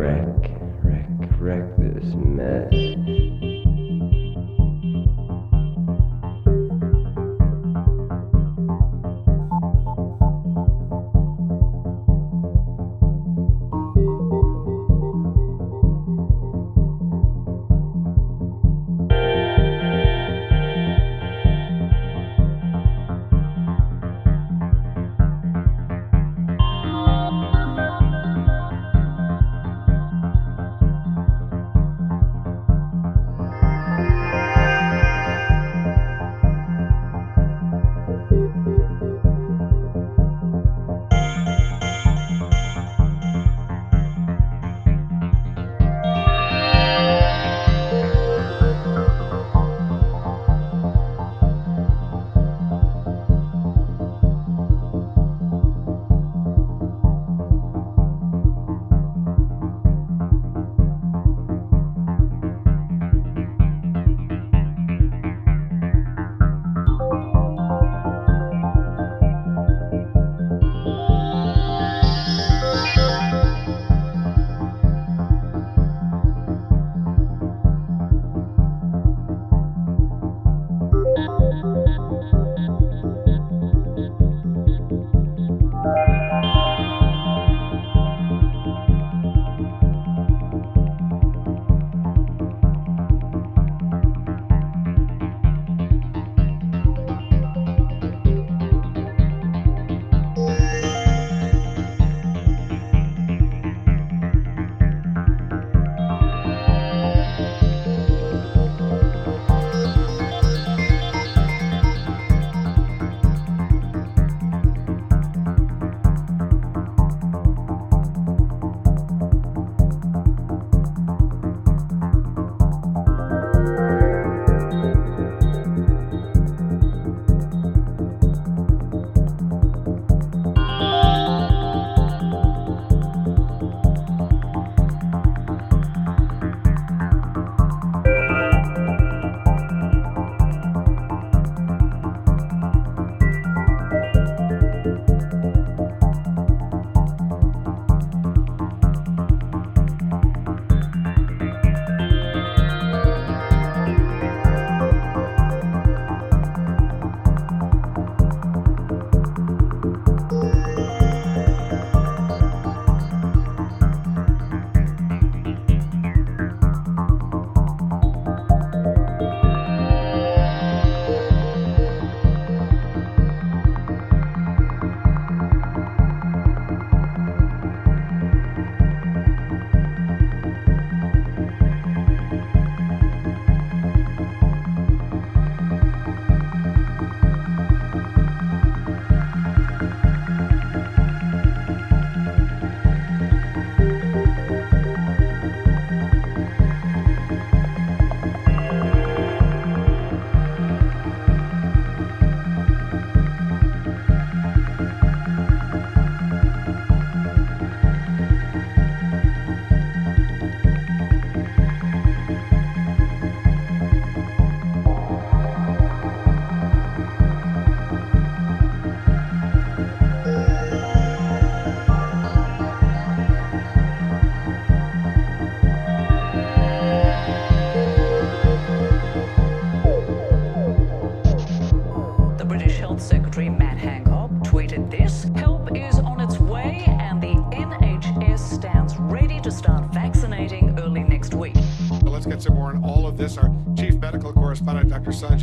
wreck, wreck, wreck this mess.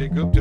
Dr.